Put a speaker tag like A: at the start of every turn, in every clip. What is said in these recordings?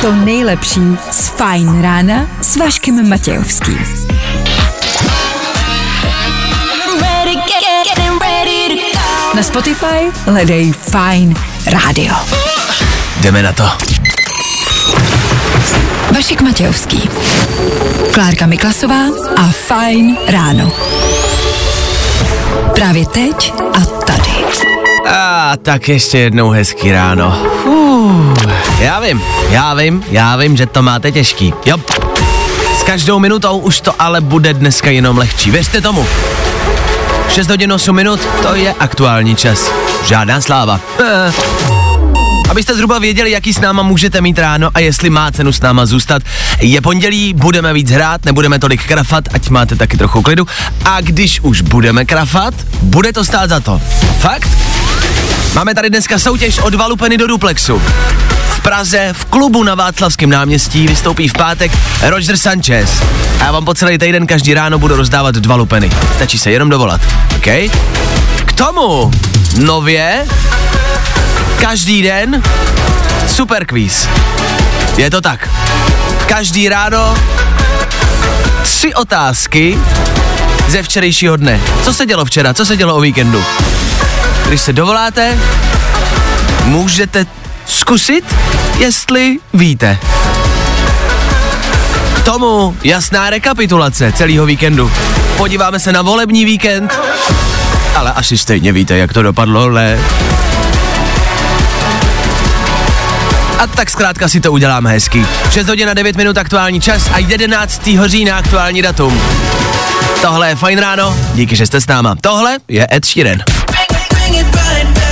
A: to
B: nejlepší z Fajn rána s Vaškem Matějovským. Na Spotify hledej Fajn rádio.
C: Jdeme na to.
B: Vašek Matějovský, Klárka Miklasová a Fajn ráno. Právě teď a tady.
C: A tak ještě jednou hezký ráno. Uf, já vím, já vím, já vím, že to máte těžký. Jo. S každou minutou už to ale bude dneska jenom lehčí. Věřte tomu. 6 hodin 8 minut, to je aktuální čas. Žádná sláva. Eh. Abyste zhruba věděli, jaký s náma můžete mít ráno a jestli má cenu s náma zůstat. Je pondělí, budeme víc hrát, nebudeme tolik krafat, ať máte taky trochu klidu. A když už budeme krafat, bude to stát za to. Fakt? Máme tady dneska soutěž od Valupeny do Duplexu. V Praze, v klubu na Václavském náměstí vystoupí v pátek Roger Sanchez. A já vám po celý týden každý ráno budu rozdávat dva lupeny. Stačí se jenom dovolat, OK? K tomu nově každý den super quiz. Je to tak. Každý ráno tři otázky ze včerejšího dne. Co se dělo včera, co se dělo o víkendu? Když se dovoláte, můžete zkusit, jestli víte. K tomu jasná rekapitulace celého víkendu. Podíváme se na volební víkend, ale asi stejně víte, jak to dopadlo, ne? A tak zkrátka si to uděláme hezky. 6 hodin a 9 minut aktuální čas a 11. října aktuální datum. Tohle je Fajn ráno, díky, že jste s náma. Tohle je Ed Sheeran.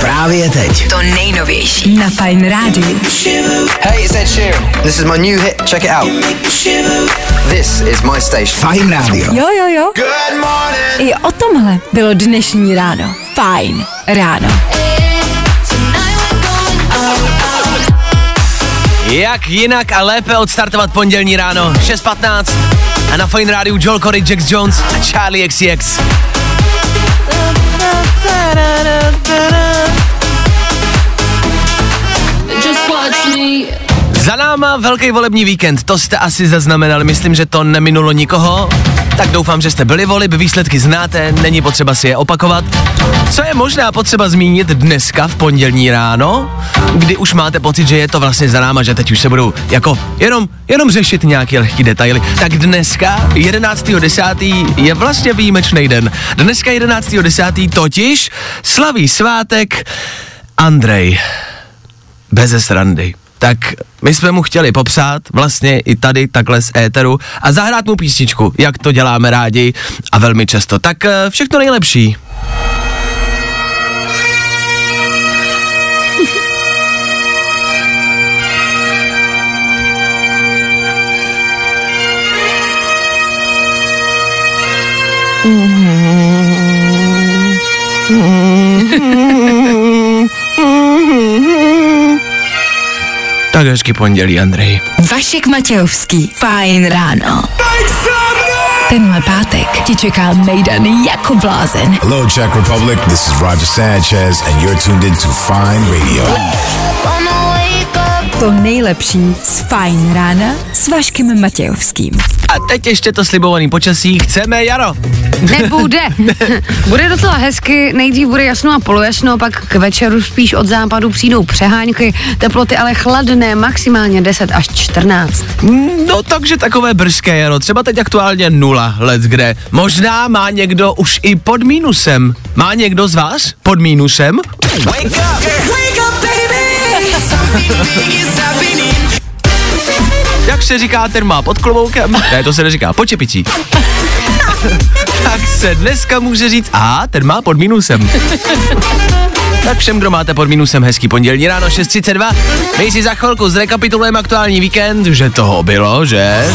D: Právě teď.
B: To nejnovější na Fajn rádiu.
E: Hey, it's Ed Sheeran. This is my new hit. Check it out. This is my station.
D: Fajn rádio.
B: Jo, jo, jo.
E: Good morning.
B: I o tomhle bylo dnešní ráno. Fajn ráno.
C: Jak jinak a lépe odstartovat pondělní ráno 6.15 a na Fine rádiu Joel Corey, Jax Jones a Charlie XCX.
A: Just watch me.
C: Za náma velký volební víkend, to jste asi zaznamenali, myslím, že to neminulo nikoho. Tak doufám, že jste byli volib, výsledky znáte, není potřeba si je opakovat. Co je možná potřeba zmínit dneska v pondělní ráno, kdy už máte pocit, že je to vlastně za náma, že teď už se budou jako jenom, jenom řešit nějaké lehké detaily. Tak dneska, 11.10. je vlastně výjimečný den. Dneska 11.10. totiž slaví svátek Andrej. Beze srandy. Tak my jsme mu chtěli popřát vlastně i tady takhle z éteru a zahrát mu písničku, jak to děláme rádi a velmi často. Tak eh, všechno nejlepší. Tak hezky pondělí, Andrej.
B: Vašek Matějovský. Fajn ráno. Tenhle pátek ti čeká Mejdan jako blázen.
D: Hello, Czech Republic. This is Roger Sanchez, and you're tuned in to Fine Radio.
A: Wake up.
B: To nejlepší z Fajn rána s Vaškem Matějovským.
C: A teď ještě to slibovaný počasí, chceme jaro.
F: Nebude. bude docela hezky, nejdřív bude jasno a polojasno, pak k večeru spíš od západu přijdou přehánky, teploty ale chladné, maximálně 10 až 14.
C: No takže takové brzké jaro, třeba teď aktuálně nula let kde. Možná má někdo už i pod mínusem. Má někdo z vás pod mínusem? Wake up! Jak se říká, ten má pod kloboukem? Ne, to se neříká, pod čepicí. tak se dneska může říct, a ten má pod mínusem. Tak všem, kdo máte pod mínusem hezký pondělí ráno 6.32, my si za chvilku zrekapitulujeme aktuální víkend, že toho bylo, že?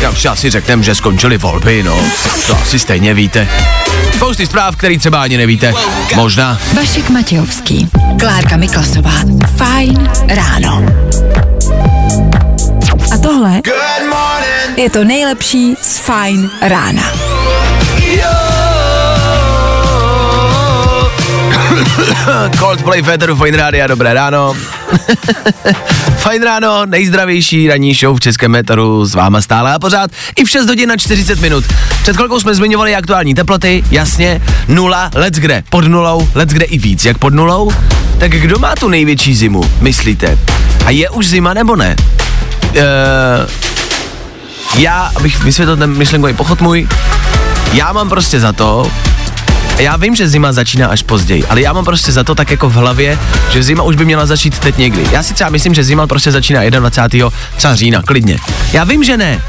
C: Já už asi řekneme, že skončily volby, no. To asi stejně víte. Spousty zpráv, který třeba ani nevíte. Možná.
B: Vašek Matějovský. Klárka Miklasová. Fajn ráno. A tohle je to nejlepší z Fajn rána.
C: Coldplay Féteru Fine Rádia, dobré ráno. Fine ráno, nejzdravější ranní show v Českém meteru s váma stále a pořád i v 6 hodin na 40 minut. Před chvilkou jsme zmiňovali aktuální teploty, jasně, nula, let's kde, pod nulou, let's kde i víc, jak pod nulou. Tak kdo má tu největší zimu, myslíte? A je už zima nebo ne? Uh, já, abych vysvětlil ten myšlenkový pochod můj, já mám prostě za to, já vím, že zima začíná až později, ale já mám prostě za to tak jako v hlavě, že zima už by měla začít teď někdy. Já si třeba myslím, že zima prostě začíná 21. třeba října, klidně. Já vím, že ne,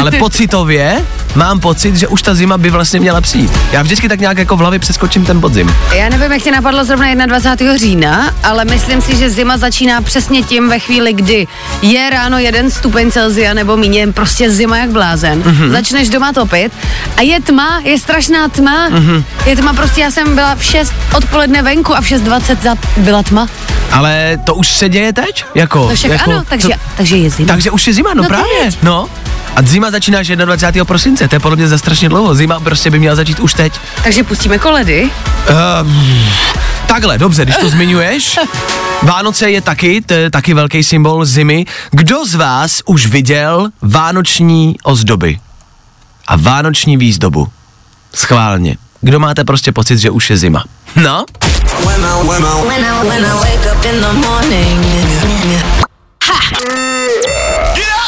C: ale pocitově mám pocit, že už ta zima by vlastně měla přijít. Já vždycky tak nějak jako v hlavě přeskočím ten podzim.
F: Já nevím, jak tě napadlo zrovna 21. října, ale myslím si, že zima začíná přesně tím ve chvíli, kdy je ráno jeden stupeň Celzia nebo míně, prostě zima jak blázen.
C: Mhm.
F: Mm-hmm. Začneš doma topit a je tma, je strašná tma.
C: Mhm.
F: Mm-hmm. Je tma, prostě já jsem byla v 6 odpoledne venku a v 6.20 za, byla tma.
C: Ale to už se děje teď? Jako,
F: No však
C: jako,
F: ano, takže,
C: to,
F: takže je zima.
C: takže už je zima, no,
F: No
C: právě.
F: teď.
C: No. A zima začíná až 21. prosince, to je podle mě za strašně dlouho. Zima prostě by měla začít už teď.
F: Takže pustíme koledy.
C: Uh, takhle, dobře, když to zmiňuješ. Vánoce je taky, to je taky velký symbol zimy. Kdo z vás už viděl vánoční ozdoby a vánoční výzdobu? Schválně. Kdo máte prostě pocit, že už je zima? No?
A: When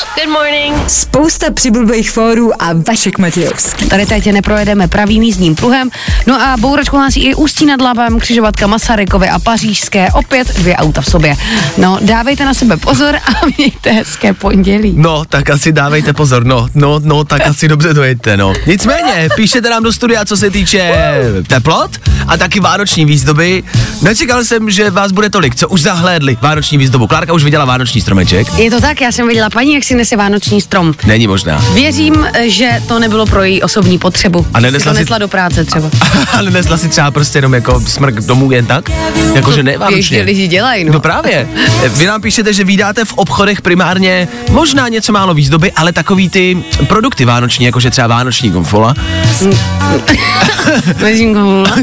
A: Good morning.
B: Spousta přibulbých fórů a Vašek Matějovský.
F: Tady teď neprojedeme pravým jízdním pruhem. No a bouračku nás i Ústí nad Labem, křižovatka Masarykovy a Pařížské, opět dvě auta v sobě. No, dávejte na sebe pozor a mějte hezké pondělí.
C: No, tak asi dávejte pozor, no, no, no, tak asi dobře dojete, no. Nicméně, píšete nám do studia, co se týče teplot a taky vánoční výzdoby. Nečekal jsem, že vás bude tolik, co už zahlédli vánoční výzdobu. Klárka už viděla vánoční stromeček.
F: Je to tak, já jsem viděla paní, jak si nese vánoční strom.
C: Není možná.
F: Věřím, že to nebylo pro její osobní potřebu.
C: A nenesla
F: si to
C: si-
F: nesla do práce třeba.
C: Ale nesla si třeba prostě jenom jako smrk domů jen tak? Jakože ne vánočně.
F: Lidi dělají, no.
C: No právě. Vy nám píšete, že vydáte v obchodech primárně možná něco málo výzdoby, ale takový ty produkty vánoční, jakože třeba vánoční konfola.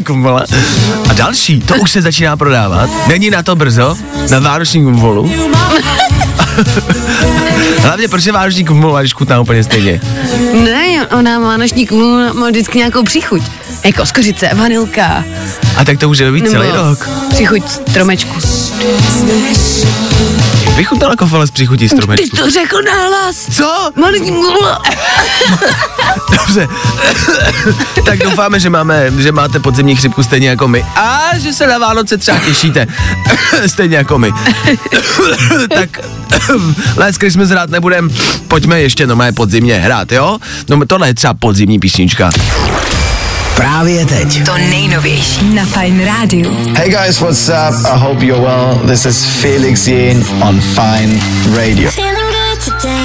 C: konfola. A další, to už se začíná prodávat. Není na to brzo, na vánoční konfolu. Hlavně protože vánoční konfola, když chutná úplně stejně.
F: ne, ona má vánoční kůl, má vždycky nějakou příchuť. Jako skořice, vanilka.
C: A tak to může být celý rok.
F: Příchuť stromečku.
C: Vychutnala konfola s příchutí
F: Ty
C: stromečku.
F: to řekl nahlas.
C: Co? Dobře. tak doufáme, že, máme, že máte podzimní chřipku stejně jako my. A že se na Vánoce třeba těšíte. stejně jako my. tak Last Christmas hrát nebudem. Pojďme ještě normálně podzimně hrát, jo? No tohle je třeba podzimní písnička.
D: Právě teď.
B: To nejnovější na Fine Rádiu.
E: Hey guys, what's up? I hope you're well. This is Felix Yin on Fine Radio.
A: Feeling good today.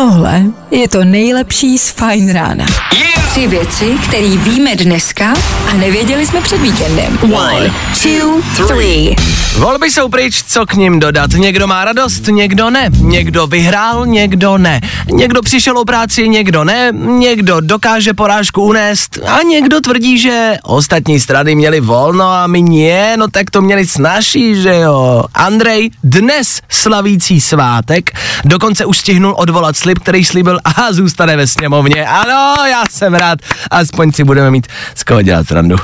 B: Tohle je to nejlepší z Fine rána. Tři věci, které víme dneska a nevěděli jsme před víkendem. One, two, three.
C: Volby jsou pryč, co k ním dodat. Někdo má radost, někdo ne. Někdo vyhrál, někdo ne. Někdo přišel o práci, někdo ne. Někdo dokáže porážku unést a někdo tvrdí, že ostatní strany měly volno a my nie, no tak to měli snažší, že jo. Andrej dnes slavící svátek dokonce už stihnul odvolat slib, který slíbil a zůstane ve sněmovně. Ano, já jsem rád, aspoň si budeme mít z koho dělat srandu.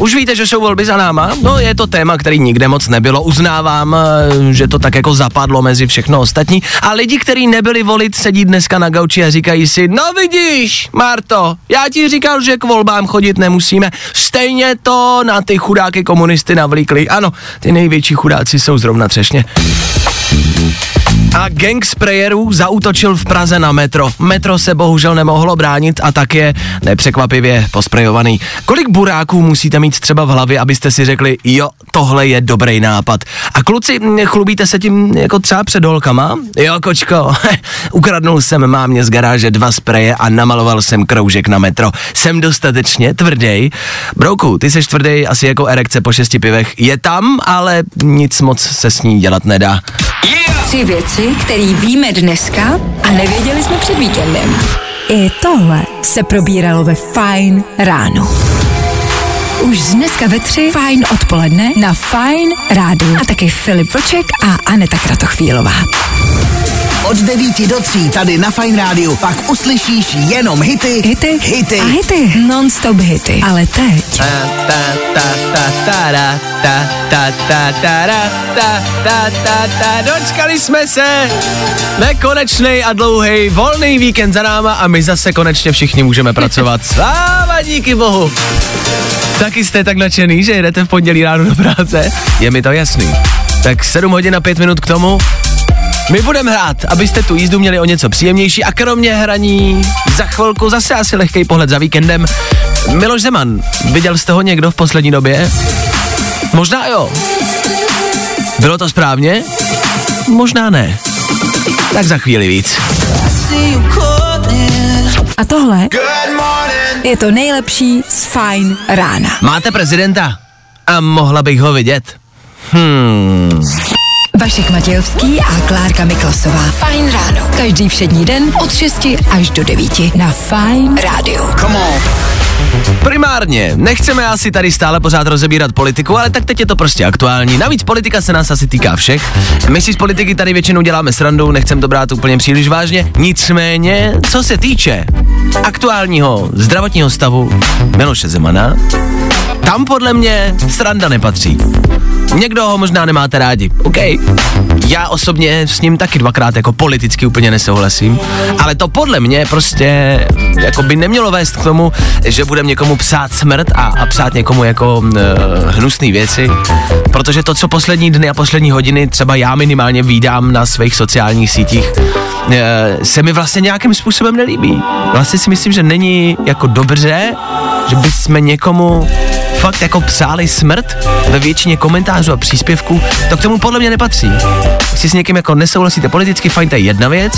C: Už víte, že jsou volby za náma? No je to téma, který nikde moc nebylo. Uznávám, eh, že to tak jako zapadlo mezi všechno ostatní. A lidi, kteří nebyli volit, sedí dneska na gauči a říkají si, no vidíš, Marto, já ti říkal, že k volbám chodit nemusíme. Stejně to na ty chudáky komunisty navlíkli. Ano, ty největší chudáci jsou zrovna třešně. A gang sprayerů zautočil v Praze na metro. Metro se bohužel nemohlo bránit a tak je nepřekvapivě posprejovaný. Kolik buráků musíte mít třeba v hlavě, abyste si řekli, jo, tohle je dobrý nápad. A kluci, chlubíte se tím jako třeba před holkama? Jo, kočko, ukradnul jsem mámě z garáže dva spreje a namaloval jsem kroužek na metro. Jsem dostatečně tvrdý. Brouku, ty seš tvrdý asi jako erekce po šesti pivech. Je tam, ale nic moc se s ní dělat nedá.
B: Tři věci, které víme dneska a nevěděli jsme před víkendem. I tohle se probíralo ve Fine ráno. Už dneska ve tři Fine odpoledne na Fine rádiu. A taky Filip Vlček a Aneta Kratochvílová.
G: Od 9 do 3 tady na Fine Rádiu pak uslyšíš jenom hity,
B: Hity,
G: hity.
B: a hity, non-stop hity. Ale teď
C: Ta, ta, ta, ta, ta, ra, ta, ta, ta, ta, ra, ta, ta, ta, ta. Dočkali jsme se! Nekonečný a dlouhý volný víkend za náma a my zase konečně všichni můžeme pracovat. Sláva díky bohu! Taky jste tak nadšený, že jedete v pondělí ráno do práce? Je mi to jasný. Tak 7 hodin a 5 minut k tomu. My budeme hrát, abyste tu jízdu měli o něco příjemnější a kromě hraní za chvilku zase asi lehký pohled za víkendem. Miloš Zeman, viděl jste ho někdo v poslední době? Možná jo. Bylo to správně? Možná ne. Tak za chvíli víc.
B: a tohle je to nejlepší z Fine rána.
C: Máte prezidenta? A mohla bych ho vidět? Hmm.
B: Vašek Matějovský a Klárka Miklasová. Fajn ráno. Každý všední den od 6 až do 9 na Fajn rádiu.
G: Come on.
C: Primárně, nechceme asi tady stále pořád rozebírat politiku, ale tak teď je to prostě aktuální. Navíc politika se nás asi týká všech. My si z politiky tady většinou děláme srandu, nechcem to brát úplně příliš vážně. Nicméně, co se týče aktuálního zdravotního stavu Miloše Zemana, tam podle mě sranda nepatří. Někdo ho možná nemáte rádi, OK. Já osobně s ním taky dvakrát jako politicky úplně nesouhlasím, ale to podle mě prostě jako by nemělo vést k tomu, že budeme někomu psát smrt a, a psát někomu jako uh, hnusné věci, protože to, co poslední dny a poslední hodiny třeba já minimálně vídám na svých sociálních sítích, uh, se mi vlastně nějakým způsobem nelíbí. Vlastně si myslím, že není jako dobře, že bychom někomu fakt jako psali smrt ve většině komentářů a příspěvků, to k tomu podle mě nepatří. Jestli s někým jako nesouhlasíte politicky, fajn, to je jedna věc,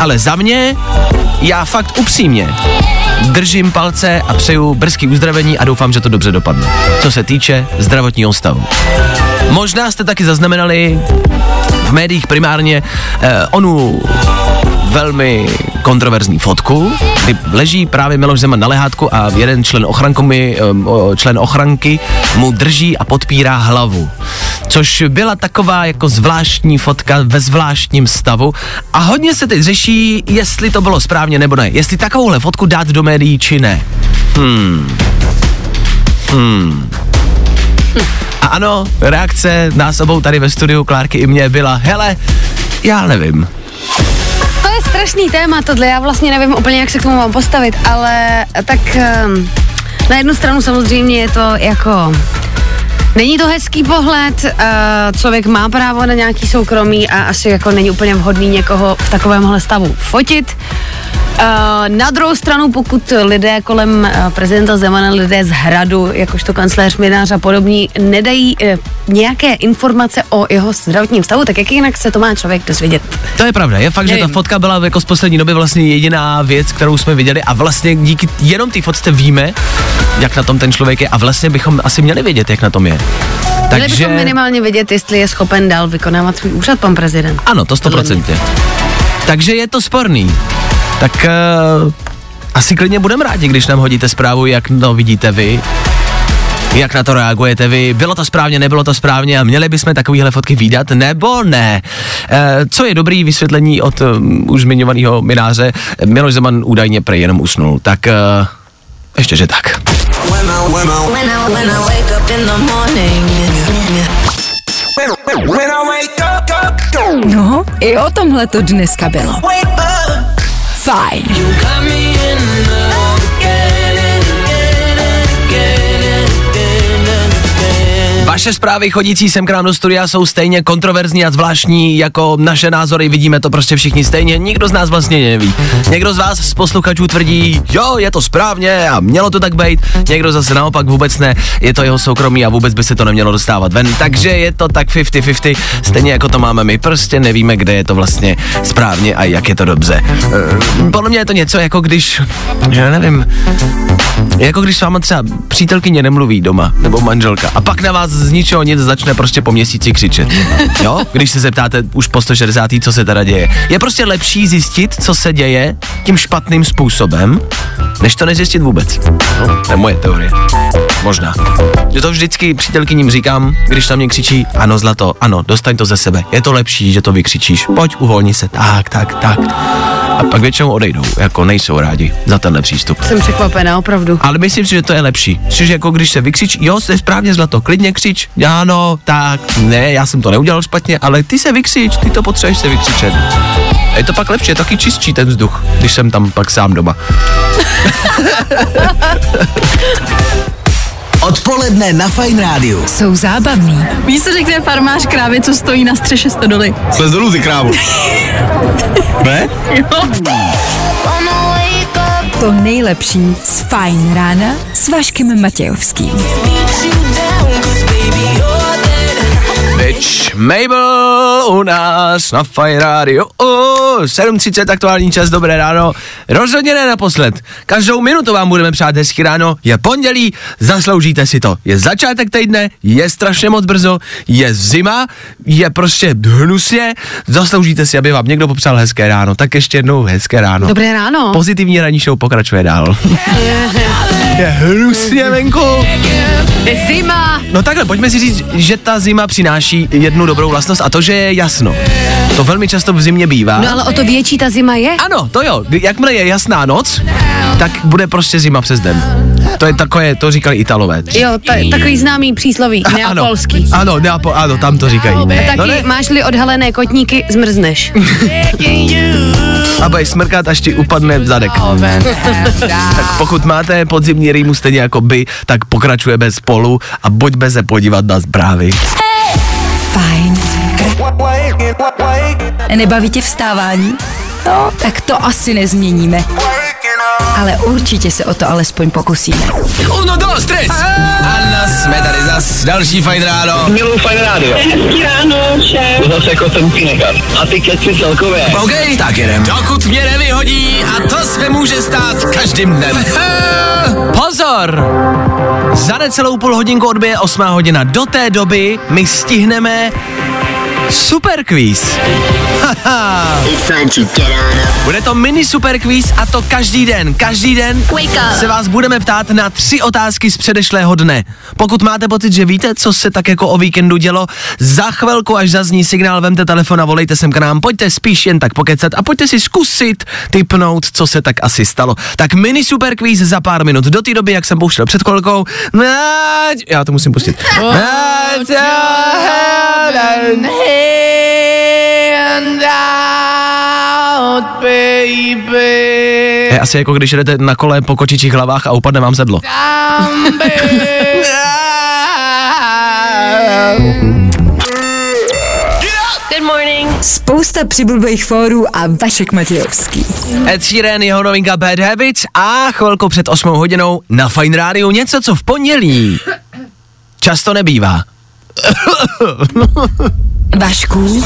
C: ale za mě, já fakt upřímně držím palce a přeju brzký uzdravení a doufám, že to dobře dopadne. Co se týče zdravotního stavu. Možná jste taky zaznamenali v médiích primárně eh, onu velmi kontroverzní fotku, kdy leží právě Miloš Zeman na lehátku a jeden člen ochranky, člen ochranky mu drží a podpírá hlavu. Což byla taková jako zvláštní fotka ve zvláštním stavu a hodně se teď řeší, jestli to bylo správně nebo ne. Jestli takovouhle fotku dát do médií či ne. Hmm. Hmm. A ano, reakce nás obou tady ve studiu Klárky i mě byla, hele, já nevím.
F: Je strašný téma tohle, já vlastně nevím úplně, jak se k tomu mám postavit, ale tak ehm, na jednu stranu samozřejmě je to jako Není to hezký pohled, uh, člověk má právo na nějaký soukromí a asi jako není úplně vhodný někoho v takovémhle stavu fotit. Uh, na druhou stranu, pokud lidé kolem uh, prezidenta Zemana, lidé z hradu, jakožto kancléř Minář a podobní, nedají uh, nějaké informace o jeho zdravotním stavu, tak jak jinak se to má člověk dozvědět?
C: To je pravda, je fakt, že ta
F: Nevím.
C: fotka byla jako z poslední doby vlastně jediná věc, kterou jsme viděli a vlastně díky jenom té fotce víme, jak na tom ten člověk je a vlastně bychom asi měli vědět, jak na tom je.
F: Měli bychom minimálně vědět, jestli je schopen dál vykonávat svůj úřad pan prezident.
C: Ano, to stoprocentně. Takže je to sporný. Tak uh, asi klidně budeme rádi, když nám hodíte zprávu, jak to vidíte vy. Jak na to reagujete vy? Bylo to správně, nebylo to správně a měli bychom takovéhle fotky výdat, nebo ne? E, co je dobrý vysvětlení od um, už zmiňovaného mináře? Miloš Zeman údajně prej jenom usnul, tak e, ještě, že tak.
B: No, i o tomhle to dneska bylo. Fajn.
C: Vaše zprávy chodící sem k nám do studia jsou stejně kontroverzní a zvláštní jako naše názory, vidíme to prostě všichni stejně, nikdo z nás vlastně neví. Někdo z vás z posluchačů tvrdí, jo, je to správně a mělo to tak být, někdo zase naopak vůbec ne, je to jeho soukromí a vůbec by se to nemělo dostávat ven, takže je to tak 50-50, stejně jako to máme my, prostě nevíme, kde je to vlastně správně a jak je to dobře. Eh, Podle mě je to něco jako když, já nevím, jako když s váma třeba přítelkyně nemluví doma, nebo manželka, a pak na vás z ničeho nic začne prostě po měsíci křičet. Jo? Když se zeptáte už po 160. co se teda děje. Je prostě lepší zjistit, co se děje tím špatným způsobem, než to nezjistit vůbec. No, to je moje teorie. Možná. Že to vždycky přítelkyním říkám, když tam mě křičí, ano zlato, ano, dostaň to ze sebe. Je to lepší, že to vykřičíš. Pojď, uvolni se. Tak, tak, tak. A pak většinou odejdou, jako nejsou rádi za tenhle přístup.
F: Jsem překvapená, opravdu.
C: Ale myslím si, že to je lepší. Čiže jako když se vykřič, jo, jste správně zlato, klidně křič, ano, tak, ne, já jsem to neudělal špatně, ale ty se vykřič, ty to potřebuješ se vykřičet. Je to pak lepší, je taky čistší ten vzduch, když jsem tam pak sám doma.
G: Odpoledne na Fine Rádiu.
B: Jsou zábavný,
H: Víš, co řekne farmář krávě, co stojí na střeše stodoly?
I: Slez dolů ty krávo. ne?
B: to nejlepší z Fajn rána s Vaškem Matějovským.
C: Bitch Mabel u nás na Fire Radio. Uh, 7.30 aktuální čas, dobré ráno. Rozhodně ne naposled. Každou minutu vám budeme přát hezky ráno. Je pondělí, zasloužíte si to. Je začátek týdne, je strašně moc brzo, je zima, je prostě hnusně. Zasloužíte si, aby vám někdo popřál hezké ráno. Tak ještě jednou hezké ráno.
F: Dobré ráno.
C: Pozitivní ranní show pokračuje dál. je hnusně venku.
F: Je zima.
C: No takhle, pojďme si říct, že ta zima přináší jednu dobrou vlastnost a to, že je jasno. To velmi často v zimě bývá.
F: No ale o to větší ta zima je.
C: Ano, to jo. Jakmile je jasná noc, tak bude prostě zima přes den. To je takové, to říkali Italové.
F: Jo, ta, takový známý přísloví, neapolský.
C: Ano, ano, neapo, ano, tam to říkají.
F: A taky
C: No ne,
F: máš-li odhalené kotníky, zmrzneš.
C: a budeš smrkat, až ti upadne zadek. tak pokud máte podzimní rýmu stejně jako by, tak pokračujeme spolu a pojďme se podívat na zprávy.
B: Fajn. Nebaví tě vstávání? No, tak to asi nezměníme. Ale určitě se o to alespoň pokusíme.
C: Uno, dos, tres! Anna, jsme tady zas, další fajn ráno.
I: Miluji fajn rádio. Hezký ráno, šéf. To zase jako ten. A ty keci celkově.
C: OK, tak jedem. Dokud mě nevyhodí a to se může stát každým dnem. Pozor! Za necelou půl hodinku odbije 8 hodina. Do té doby my stihneme super quiz. Haha. Bude to mini super quiz a to každý den. Každý den se vás budeme ptát na tři otázky z předešlého dne. Pokud máte pocit, že víte, co se tak jako o víkendu dělo, za chvilku, až zazní signál, vemte telefon a volejte sem k nám. Pojďte spíš jen tak pokecat a pojďte si zkusit typnout, co se tak asi stalo. Tak mini super quiz za pár minut. Do té doby, jak jsem pouštěl před kolkou, já to musím pustit. Je asi jako když jdete na kole po kočičích hlavách a upadne vám sedlo.
B: Spousta přibulbých fórů a Vašek Matějovský.
C: Ed Sheeran, jeho novinka Bad Habits a chvilku před 8 hodinou na Fine Radio něco, co v pondělí často nebývá.
B: Vašku,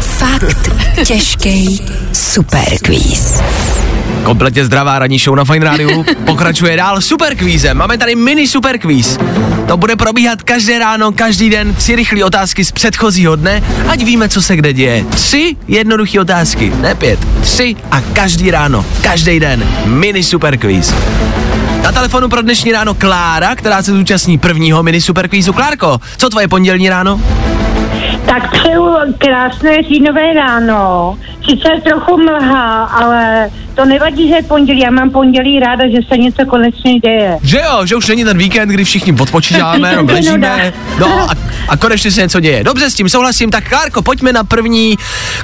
B: fakt těžký super quiz.
C: Kompletně zdravá ranní show na Fine Radio pokračuje dál super kvízem. Máme tady mini super kvíz. To bude probíhat každé ráno, každý den, tři rychlé otázky z předchozího dne, ať víme, co se kde děje. Tři jednoduché otázky, ne pět, tři a každý ráno, každý den, mini super kvíz. Na telefonu pro dnešní ráno Klára, která se zúčastní prvního mini super kvízu. Klárko, co tvoje pondělní ráno?
J: Tak přeju krásné říjnové ráno. Sice trochu mlha, ale to nevadí, že je pondělí. Já mám pondělí ráda, že se něco konečně děje.
C: Že jo, že už není ten víkend, kdy všichni odpočítáme, no, ležíme, no a, a konečně se něco děje. Dobře, s tím souhlasím, tak Klárko, pojďme na první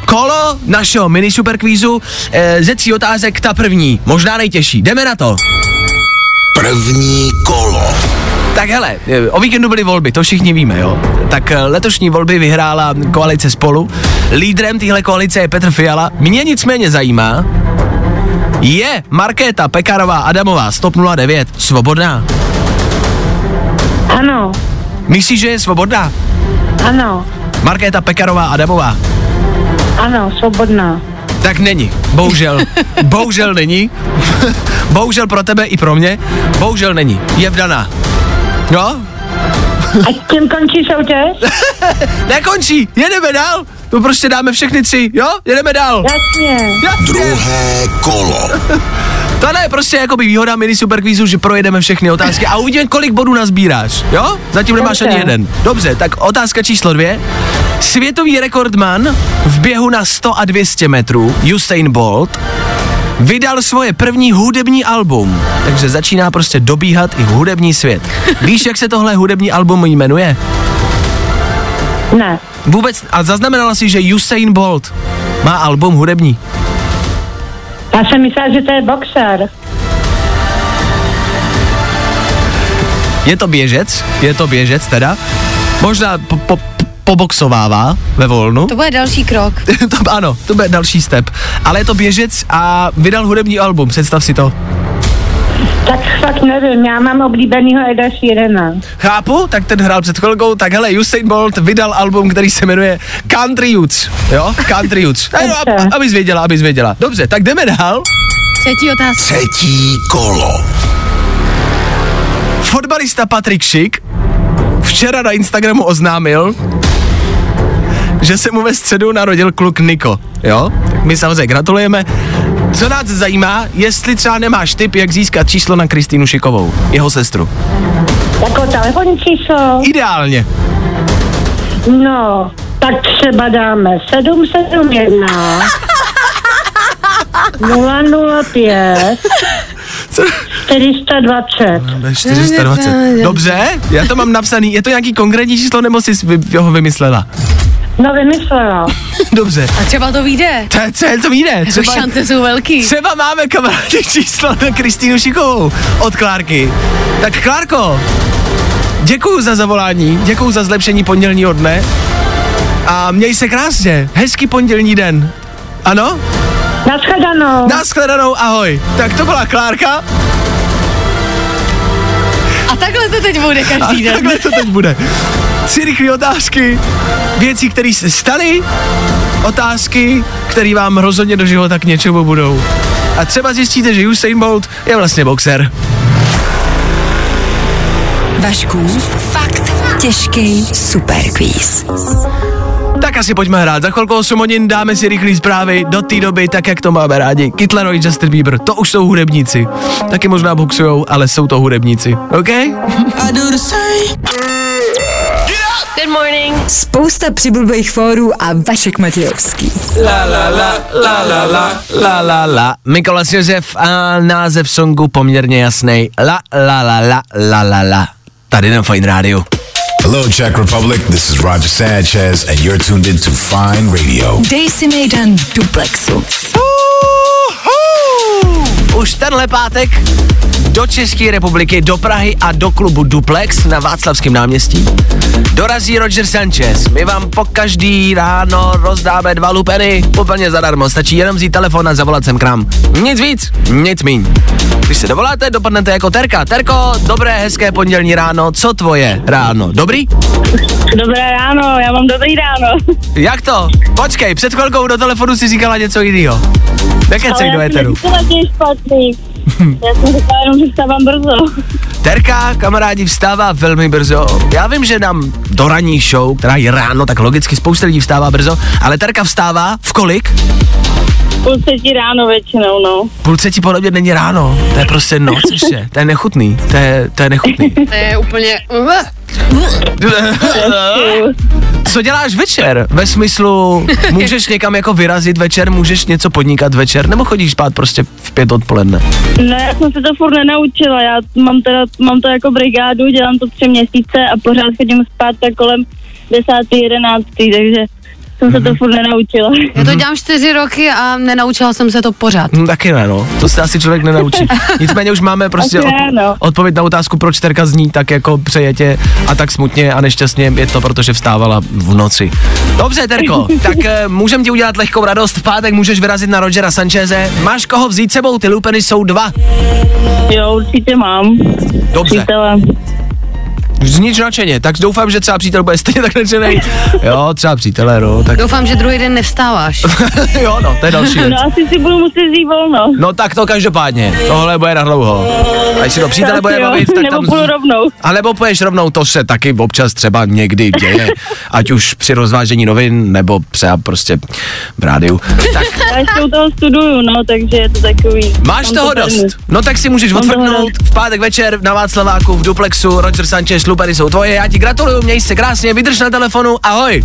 C: kolo našeho mini superkvízu. E, ze tří otázek ta první, možná nejtěžší. Jdeme na to.
G: První kolo.
C: Tak hele, e, o víkendu byly volby, to všichni víme, jo. Tak e, letošní volby vyhrála koalice spolu. Lídrem téhle koalice je Petr Fiala. Mě nicméně zajímá, je Markéta Pekarová Adamová z TOP 09 svobodná?
J: Ano,
C: Myslíš, že je svobodná?
J: ano,
C: Markéta Pekarová Adamová?
J: ano, svobodná.
C: Tak není. Bohužel. Bohužel není. Bohužel pro tebe i pro mě. Bohužel není. Je vdaná. No?
J: A tím končí soutěž?
C: Nekončí, jedeme dál. To prostě dáme všechny tři, jo? Jedeme dál.
J: Jasně.
C: Jasně.
D: Druhé kolo.
C: To ne, prostě jako by výhoda mini superkvízu, že projedeme všechny otázky a uvidíme, kolik bodů nazbíráš, jo? Zatím nemáš ani jeden. Dobře, tak otázka číslo dvě. Světový rekordman v běhu na 100 a 200 metrů, Usain Bolt, vydal svoje první hudební album, takže začíná prostě dobíhat i hudební svět. Víš, jak se tohle hudební album jmenuje?
J: Ne.
C: Vůbec, a zaznamenala si, že Usain Bolt má album hudební.
J: Já jsem myslela, že to je boxer.
C: Je to běžec, je to běžec teda. Možná po, po, poboxovává ve volnu.
F: To bude další krok.
C: to, ano, to bude další step. Ale je to běžec a vydal hudební album, představ si to.
J: Tak fakt nevím, já mám oblíbenýho Eda Sheerana.
C: Chápu, tak ten hrál před chvilkou, tak hele, Usain Bolt vydal album, který se jmenuje Country Youths, jo? Country Youths. A jo, ab, abys věděla, abys věděla. Dobře, tak jdeme dál.
F: Třetí otázka.
D: Třetí kolo.
C: Fotbalista Patrik Šik včera na Instagramu oznámil, že se mu ve středu narodil kluk Niko, jo? Tak my samozřejmě gratulujeme. Co nás zajímá, jestli třeba nemáš tip, jak získat číslo na Kristýnu Šikovou, jeho sestru.
J: Jako telefonní číslo?
C: Ideálně.
J: No, tak třeba dáme 771 005 420.
C: 420. Dobře, já to mám napsaný. Je to nějaký konkrétní číslo, nebo jsi ho vymyslela?
J: No vymyslela.
C: Dobře.
F: A třeba to vyjde.
C: To, co to vyjde?
F: Jako šance jsou velký.
C: Třeba máme kamarádi číslo na Kristýnu Šikovou od Klárky. Tak Klárko, děkuju za zavolání, děkuju za zlepšení pondělního dne a měj se krásně, hezký pondělní den. Ano?
J: Naschledanou.
C: Naschledanou, ahoj. Tak to byla Klárka
F: A takhle to teď bude
C: a
F: každý den.
C: takhle to teď bude. Tři rychlé otázky, věci, které se staly, otázky, které vám rozhodně do života k něčemu budou. A třeba zjistíte, že Usain Bolt je vlastně boxer.
B: Vašku, fakt těžký superquiz.
C: Tak asi pojďme hrát. Za chvilku 8 hodin dáme si rychlý zprávy. Do té doby, tak jak to máme rádi. Kytleroy, Justin Bieber, to už jsou hudebníci. Taky možná boxujou, ale jsou to hudebníci. OK?
A: Good morning.
B: Spousta přibulbých fórů a Vašek Matějovský.
C: La la la, la la la, la la la. Mikolas Josef a název songu poměrně jasný. La la la la, la la la. Tady na Fine Radio.
D: Hello, Czech Republic. This is Roger Sanchez, and you're tuned into Fine Radio.
B: Dej si mejdan duplexu.
C: Už tenhle pátek do České republiky, do Prahy a do klubu Duplex na Václavském náměstí dorazí Roger Sanchez. My vám po každý ráno rozdáme dva lupeny úplně zadarmo. Stačí jenom vzít telefon a zavolat sem k nám. Nic víc, nic míň. Když se dovoláte, dopadnete jako Terka. Terko, dobré, hezké pondělní ráno. Co tvoje ráno? Dobrý?
K: Dobré ráno, já mám dobrý ráno.
C: Jak to? Počkej, před chvilkou do telefonu si říkala něco jiného. Nekecej do
K: jsem špatný. Já jsem říkala jenom, že vstávám brzo.
C: Terka, kamarádi, vstává velmi brzo. Já vím, že nám do ranní show, která je ráno, tak logicky spousta lidí vstává brzo, ale Terka vstává v kolik?
K: Půl třetí ráno většinou, no.
C: Půl třetí podle mě není ráno, to je prostě noc ještě, to je nechutný, to je, to je nechutný.
F: To je úplně...
C: Co děláš večer? Ve smyslu, můžeš někam jako vyrazit večer, můžeš něco podnikat večer, nebo chodíš spát prostě v pět odpoledne?
K: No já jsem se to furt nenaučila, já mám, teda, mám to jako brigádu, dělám to tři měsíce a pořád chodím spát tak kolem desátý, jedenáctý, takže jsem se to furt nenaučila.
F: Já to dělám čtyři roky a nenaučila jsem se to pořád.
C: Hm, taky ne, no. To se asi člověk nenaučí. Nicméně už máme prostě
K: ne, no.
C: odpověď na otázku, proč Terka zní tak jako přejetě a tak smutně a nešťastně. Je to, protože vstávala v noci. Dobře, Terko, tak uh, můžem ti udělat lehkou radost. V pátek můžeš vyrazit na Rogera Sancheze. Máš koho vzít sebou? Ty lupeny jsou dva.
K: Jo, určitě mám.
C: Dobře.
K: Přítele.
C: Zníč nadšeně, tak doufám, že třeba přítel bude stejně tak nadšený. Jo, třeba přítele, no, tak
F: Doufám, že druhý den nevstáváš.
C: jo, no, to je další věc.
K: No asi si budu muset vzít volno.
C: No tak to každopádně, tohle bude na dlouho. A jestli to přítele bude
K: jo,
C: bavit, tak
K: nebo
C: tam...
K: půjdu rovnou.
C: A nebo půjdeš rovnou, to se taky občas třeba někdy děje, ať už při rozvážení novin, nebo třeba prostě v rádiu. Tak
K: Já ještě u toho studuju, no, takže je to takový.
C: máš
K: mám
C: toho
K: to
C: dost. No tak si můžeš
K: Mám toho
C: odfrknout v pátek večer na Václaváku v Duplexu, Roger Sanchez, Lupery jsou tvoje, já ti gratuluju, měj se krásně, vydrž na telefonu, ahoj.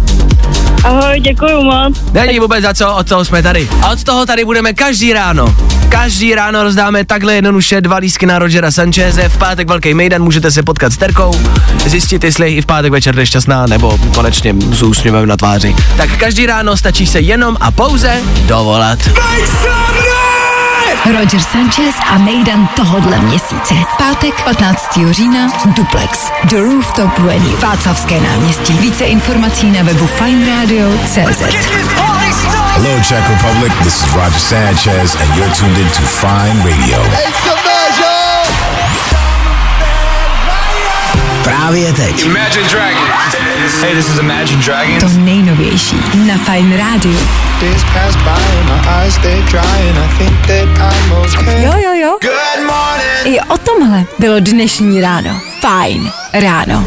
K: Ahoj, děkuji moc.
C: Není vůbec za co, od toho jsme tady. A od toho tady budeme každý ráno. Každý ráno rozdáme takhle jednoduše dva lísky na Rogera Sancheze. V pátek velký mejdan, můžete se potkat s Terkou, zjistit, jestli i v pátek večer jde šťastná, nebo konečně s úsměvem na tváři. Tak každý ráno stačí se jenom a pouze dovolat.
B: Roger Sanchez a Mejdan tohodle měsíce. Pátek 15. října Duplex. The Rooftop Venue. Václavské náměstí. Více informací na webu fineradio.cz
D: Hello, Czech Republic. This is Roger Sanchez, and you're tuned in to Fine Radio.
G: Právě teď.
L: Imagine Dragons. Hey, this is Imagine Dragons.
B: To nejnovější na Fine Radio.
L: Days pass by and my eyes they dry and I think that I'm okay.
B: Jo, jo, jo.
L: Good morning.
B: I o tomhle bylo dnešní ráno. Fajn ráno.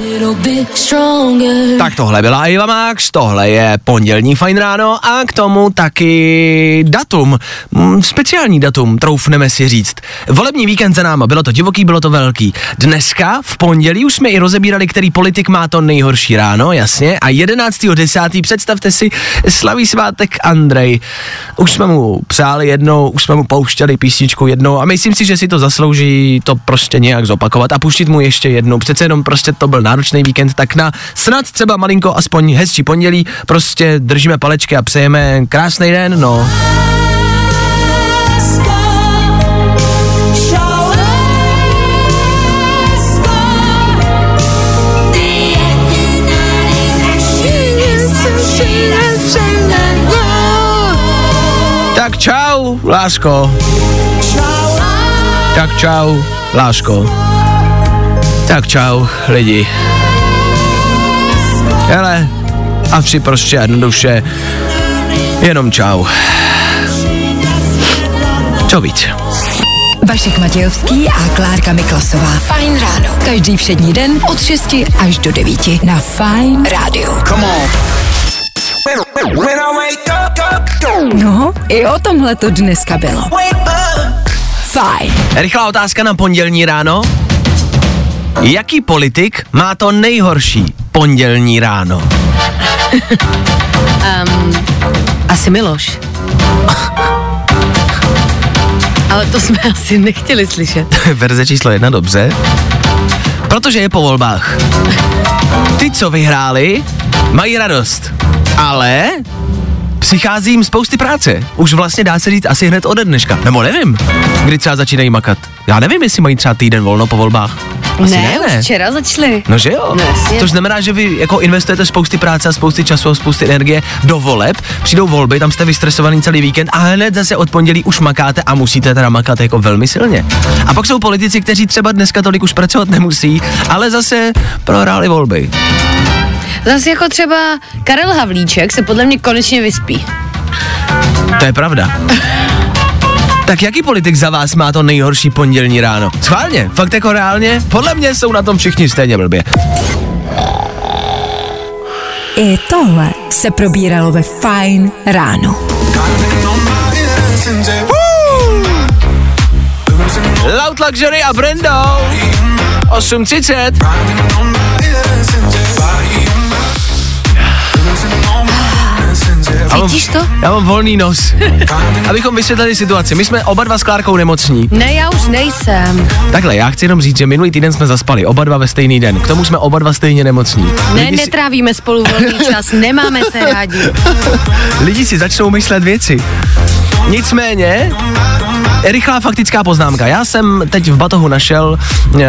C: Tak tohle byla Iva Max, tohle je pondělní fajn ráno a k tomu taky datum, mm, speciální datum, troufneme si říct. Volební víkend za náma, bylo to divoký, bylo to velký. Dneska, v pondělí, už jsme i rozebírali, který politik má to nejhorší ráno, jasně, a 11.10. představte si, slaví svátek Andrej. Už jsme mu přáli jednou, už jsme mu pouštěli písničku jednou a myslím si, že si to zaslouží to prostě nějak zopakovat a pustit mu ještě jednou. Přece jenom prostě to byl náročný víkend, tak na snad třeba malinko aspoň hezčí pondělí prostě držíme palečky a přejeme krásný den, no. Tak čau, lásko. Tak čau, lásko. Tak čau, lidi. Hele, a při prostě jednoduše, jenom čau. Co víc?
B: Vašek Matějovský a Klárka Miklasová. Fajn ráno. Každý všední den od 6 až do 9 na Fajn rádiu.
L: Come on.
B: No, i o tomhle to dneska bylo. Fajn.
C: Rychlá otázka na pondělní ráno. Jaký politik má to nejhorší pondělní ráno?
F: Um, asi Miloš. Ale to jsme asi nechtěli slyšet.
C: Verze číslo jedna, dobře. Protože je po volbách. Ty, co vyhráli, mají radost. Ale přichází jim spousty práce. Už vlastně dá se říct asi hned ode dneška. Nebo nevím, kdy třeba začínají makat. Já nevím, jestli mají třeba týden volno po volbách. Asi
F: ne,
C: ne, ne.
F: už včera začali.
C: No že jo?
F: No jasně.
C: Což znamená, že vy jako investujete spousty práce a spousty času a spousty energie do voleb, přijdou volby, tam jste vystresovaný celý víkend a hned zase od pondělí už makáte a musíte teda makat jako velmi silně. A pak jsou politici, kteří třeba dneska tolik už pracovat nemusí, ale zase prohráli volby.
F: Zase jako třeba Karel Havlíček se podle mě konečně vyspí.
C: To je pravda. Tak jaký politik za vás má to nejhorší pondělní ráno? Schválně, fakt jako reálně? Podle mě jsou na tom všichni stejně blbě.
B: I tohle se probíralo ve Fajn ráno.
C: Loud Luxury a Brendo 8.30
F: Cítíš to?
C: Já mám volný nos. Abychom vysvětlili situaci. My jsme oba dva s Klárkou nemocní.
F: Ne, já už nejsem.
C: Takhle, já chci jenom říct, že minulý týden jsme zaspali, oba dva ve stejný den. K tomu jsme oba dva stejně nemocní.
F: Ne,
C: Lidi si,
F: netrávíme spolu volný čas, nemáme se rádi.
C: lidi si začnou myslet věci. Nicméně, rychlá faktická poznámka. Já jsem teď v batohu našel uh,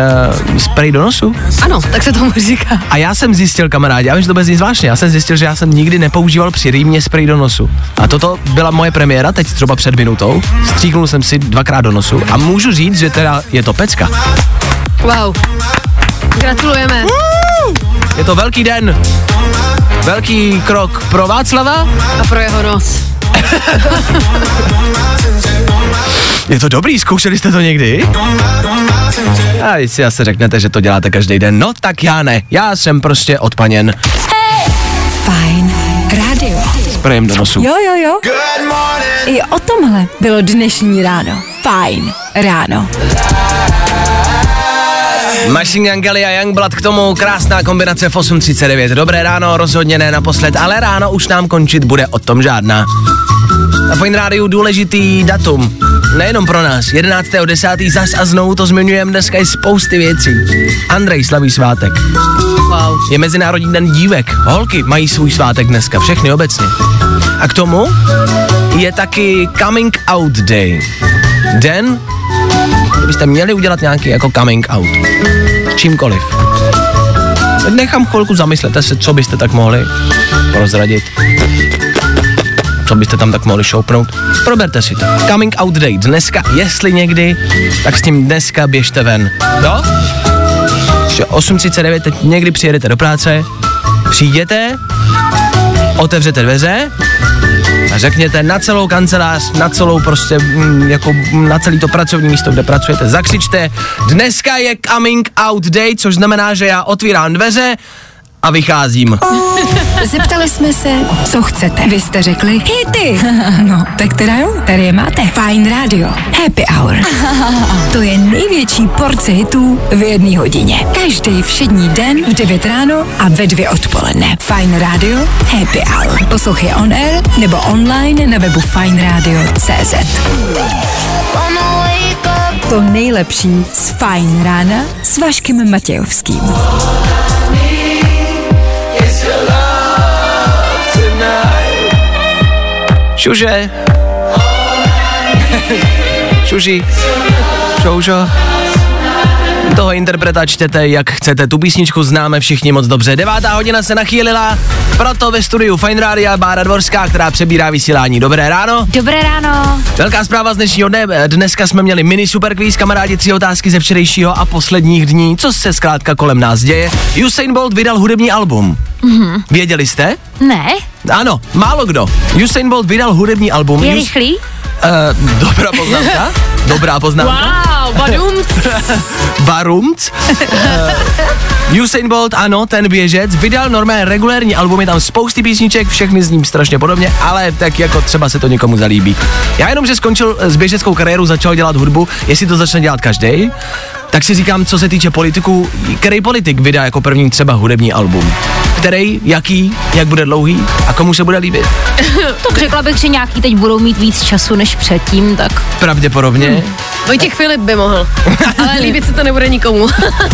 C: spray do nosu
F: Ano, tak se tomu říká.
C: a já jsem zjistil, kamarádi, já vím, že to bude znít zvláštně, já jsem zjistil, že já jsem nikdy nepoužíval při rýmě spray do nosu. A toto byla moje premiéra, teď třeba před minutou. Stříknul jsem si dvakrát do nosu a můžu říct, že teda je to pecka.
F: Wow. Gratulujeme.
C: Je to velký den. Velký krok pro Václava.
F: A pro jeho nos.
C: Je to dobrý, zkoušeli jste to někdy? A jestli asi řeknete, že to děláte každý den, no tak já ne. Já jsem prostě odpaněn.
B: Fajn rádio.
C: Sprejem do nosu.
B: Jo, jo, jo. I o tomhle bylo dnešní ráno. Fajn ráno.
C: Machine Gun Kelly a Youngblood k tomu krásná kombinace v 8.39. Dobré ráno, rozhodně ne naposled, ale ráno už nám končit bude o tom žádná. Na Fine Rádiu důležitý datum. Nejenom pro nás. 11.10. zas a znovu to zmiňujeme, dneska je spousty věcí. Andrej slaví svátek.
F: Wow.
C: Je Mezinárodní den dívek. Holky mají svůj svátek dneska, všechny obecně. A k tomu je taky Coming Out Day. Den, kdy byste měli udělat nějaký jako coming out. Čímkoliv. Nechám chvilku, zamyslete se, co byste tak mohli prozradit. Co byste tam tak mohli šoupnout. Proberte si to. Coming out day. Dneska, jestli někdy, tak s tím dneska běžte ven. Jo? Že 8.39, teď někdy přijedete do práce, přijděte, otevřete dveře a řekněte na celou kancelář, na celou prostě, mm, jako na celý to pracovní místo, kde pracujete, zakřičte, dneska je coming out day, což znamená, že já otvírám dveře a vycházím.
B: Zeptali jsme se, co chcete. Vy jste řekli hity. No, tak teda jo, tady je máte. Fajn Radio. Happy Hour. To je největší porce hitů v jedné hodině. Každý všední den v 9 ráno a ve 2 odpoledne. Fajn Radio. Happy Hour. Poslouchej on air nebo online na webu fajnradio.cz To nejlepší z Fajn rána s Vaškem Matějovským.
C: Šuže. Šuži. Šoušo. Toho interpreta čtěte, jak chcete. Tu písničku známe všichni moc dobře. Devátá hodina se nachýlila, proto ve studiu Fine Radio Bára Dvorská, která přebírá vysílání. Dobré ráno.
F: Dobré ráno.
C: Velká zpráva z dnešního dne. Dneska jsme měli mini superquiz, kamarádi, tři otázky ze včerejšího a posledních dní. Co se zkrátka kolem nás děje? Usain Bolt vydal hudební album.
F: Mhm.
C: Věděli jste?
F: Ne?
C: Ano, málo kdo. Usain Bolt vydal hudební album.
F: Je
C: Us-
F: rychlý?
C: Uh, dobrá poznámka. Dobrá poznámka.
F: Wow, badum.
C: Barumc. Uh, Usain Bolt, ano, ten běžec, vydal normálně regulérní album, je tam spousty písniček, všechny s ním strašně podobně, ale tak jako třeba se to někomu zalíbí. Já jenom, že skončil s běžeckou kariéru, začal dělat hudbu, jestli to začne dělat každý, tak si říkám, co se týče politiků, který politik vydá jako první třeba hudební album? Který, jaký, jak bude dlouhý a komu se bude líbit?
M: Tak řekla bych, že nějaký teď budou mít víc času než předtím, tak
C: Pravděpodobně.
F: Hmm. Vojtěch Filip by mohl, ale líbit se to nebude nikomu.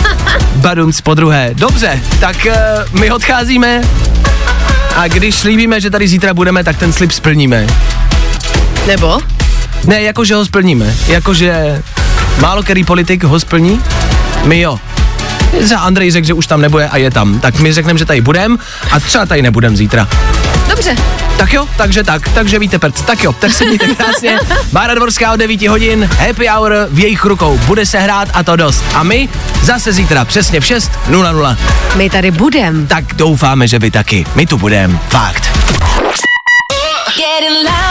C: Badunc po druhé. Dobře, tak uh, my odcházíme a když slíbíme, že tady zítra budeme, tak ten slib splníme.
F: Nebo?
C: Ne, jakože ho splníme. Jakože málo který politik ho splní, my jo. Za Andrej řekl, že už tam nebude a je tam. Tak my řekneme, že tady budem a třeba tady nebudem zítra.
F: Dobře.
C: Tak jo, takže tak, takže víte prd. Tak jo, tak se mějte krásně. Bára Dvorská od 9 hodin, happy hour v jejich rukou. Bude se hrát a to dost. A my zase zítra přesně v 6.00.
F: My tady budem.
C: Tak doufáme, že vy taky. My tu budem. Fakt.
A: Getting loud